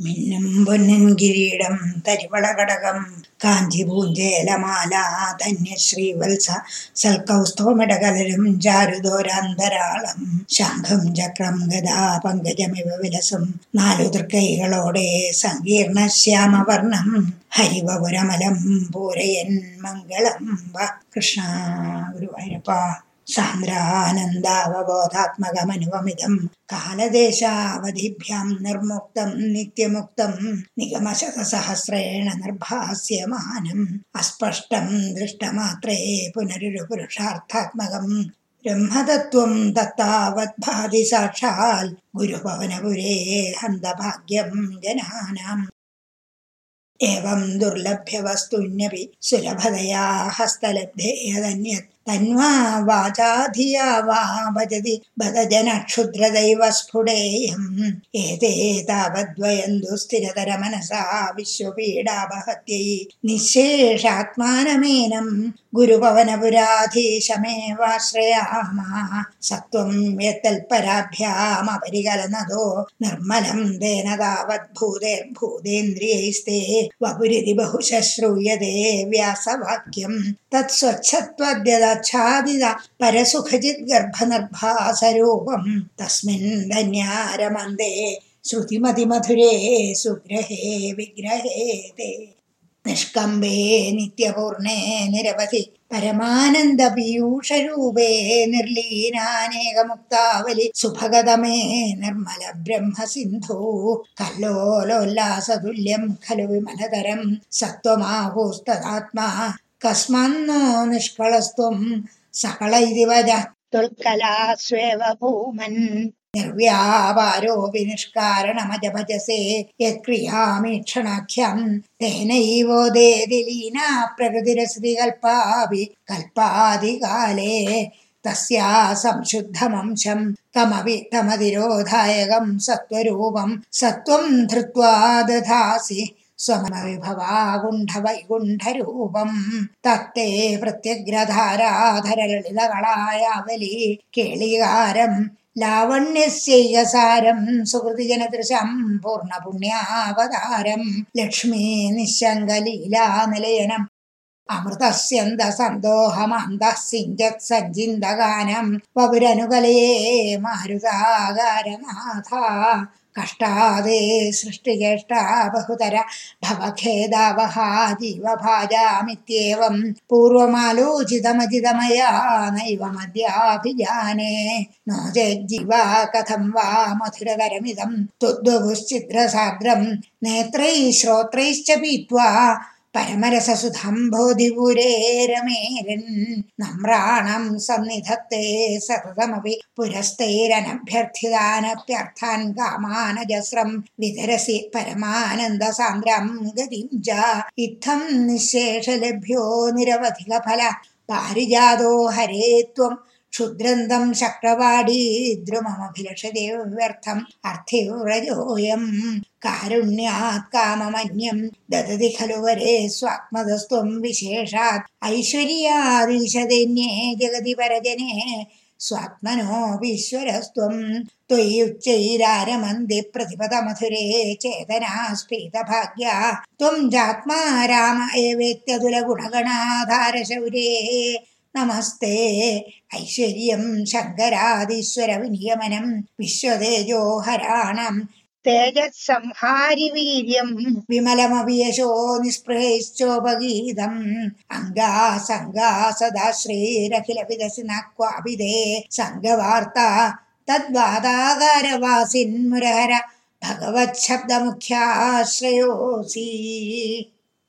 മിന്നും പൊന്നൻ കിരീടം തരിവള കാഞ്ചിപൂഞ്ചേലമാല കാഞ്ചി പൂഞ്ചേലമാല ധന്യശ്രീവത്സ സൽക്കൗസ്തോമിടകലരും ചാരുദോരാന്തരാളം ശംഖം ചക്രം ഗതാ പങ്കജമിവ വിലസും നാലു തൃക്കൈകളോടെ സങ്കീർണ ശ്യാമവർണം ഹരിവപുരമലം പൂരയൻ മംഗളം കൃഷ്ണ ഗുരുവായൂരപ്പ. सान्द्रानन्दावबोधात्मकमनुवमिदम् कालदेशावधिभ्याम् निर्मुक्तम् नित्यमुक्तम् निगमशतसहस्रेण निर्भास्यमानम् अस्पष्टम् दृष्टमात्रे पुनरुपुरुषार्थात्मकम् ब्रह्म तत्त्वम् दत्तावद्भाति साक्षात् गुरुभवनपुरे हन्तभाग्यम् जनानाम्। एवम् दुर्लभ्यवस्तून्यपि सुलभतया हस्तलब्धे यदन्यत् തന്വാ വാചാധിയ വാ ഭജതി ഭജനക്ഷുദ്രദൈവസ്ഫുടേയം ഏതേ താവദ്വയം ദുസ്ഥിരതര മനസാ വിശ്വപീഡാപഹത്യൈ. നിശേഷാത്മാനമേനം ഗുരുപവനപുരാധീശമേവാശ്രയാമ സത്വം യത്തൽപരാഭ്യാമപരികലനതോ നിർമ്മലം തേന താവദ്ഭൂതേർഭൂതേന്ദ്രിയൈസ്തേ വപുരിതി ബഹുശ ശ്രൂയതേ വ്യാസവാക്യം. തത്സ്വച്ഛത്വദ്യത तत्स्वच्छत्वद्यदच्छादित परसुखचिद्गर्भनिर्भासरूपं तस्मिन् धन्यारमन्दे श्रुतिमतिमधुरे सुग्रहे विग्रहे ते निष्कम्बे नित्यपूर्णे निरवधि परमानन्दपीयूषरूपे निर्लीनानेकमुक्तावलि सुभगतमे निर्मलब्रह्मसिन्धु कल्लोलोल्लासतुल्यं खलु विमलतरं सत्त्वमाहूस्तदात्मा कस्मान्नो निष्कळस्त्वं सकल इति वद तुल्कलास्वेव भूमन् निर्व्यापारोऽपि निष्कारणमजभजसे यत्क्रियामीक्षणाख्यं तेनैवोदेति लीना प्रकृतिरसति कल्पापि कल्पादिकाले तस्या संशुद्धमंशं कमपि तमतिरोधायकं सत्त्वरूपं सत्त्वं धृत्वा दधासि സ്വമവിഭവാകുണ്ഠവൈകുണ്ഠരൂപം തത്തേ പ്രത്യഗ്രധാരാധരലളിതകളായാവലി കേളികാരം ലാവണ്യസ്യസാരം സുഹൃതിജനദൃശം പൂർണപുണ്യാവതാരം ലക്ഷ്മീ നിശങ്കലീലാനിലയനം അമൃതസ്യന്ത സന്തോഹമന്ത സിഞ്ചത് സഞ്ചിന്തഗാനം വപുരനുകലയേ മാരുതാകാരനാഥ कष्टादे सृष्टिचेष्टा बहुतर भवखेदावहा जीवभाजामित्येवम् पूर्वमालोचितमजितमया नैव अद्याभिजाने नो चेत् कथं वा मथुरवरमिदम् तुिद्रसाद्रम् नेत्रैः श्रोत्रैश्च पीत्वा परमरससुधम्भोधिपुरे रमेरन् नम्राणम् सन्निधत्ते सकृतमपि पुरस्तेरनभ्यर्थिदानप्यर्थान् कामानजस्रं वितरसि परमानन्दसान्द्रं गतिं च इत्थं निःशेषलभ्यो निरवधिकफल पारिजातो हरे त्वम् क्षुद्रन्दं शक्रवाडी द्रुमभिलषदेव व्यर्थम् अर्थे കാരുണ്യാത് കാമമന്യം ഖലു വരെ സ്വാത്മതസ്ത്വം വിശേഷാത്. ഐശ്വര്യാദീശതന്യേ ജഗതി പരജനേ പ്രതിപദ ത്വയ്യുച്ചൈരാരമന്തി പ്രതിപദമധുരേ ചേതനാസ്ഫീതഭാഗ്യ ത്വം ജാത്മാ രാമ ശൗരേ നമസ്തേ. ഐശ്വര്യം ശങ്കരാദീശ്വര വിനിയമനം വിശ്വതേജോഹരാണം തേജസ്സംഹാരി വീര്യം വിമലമവിയശോ അംഗാ സംഗാ സദാ ശ്രീരഖില വിദസിനക്വാഭിതേ സംഘവാർത്ത തദ്വാദാകാരവാസിൻ മുരഹര. ഭഗവത് ശബ്ദമുഖ്യാശ്രയോസി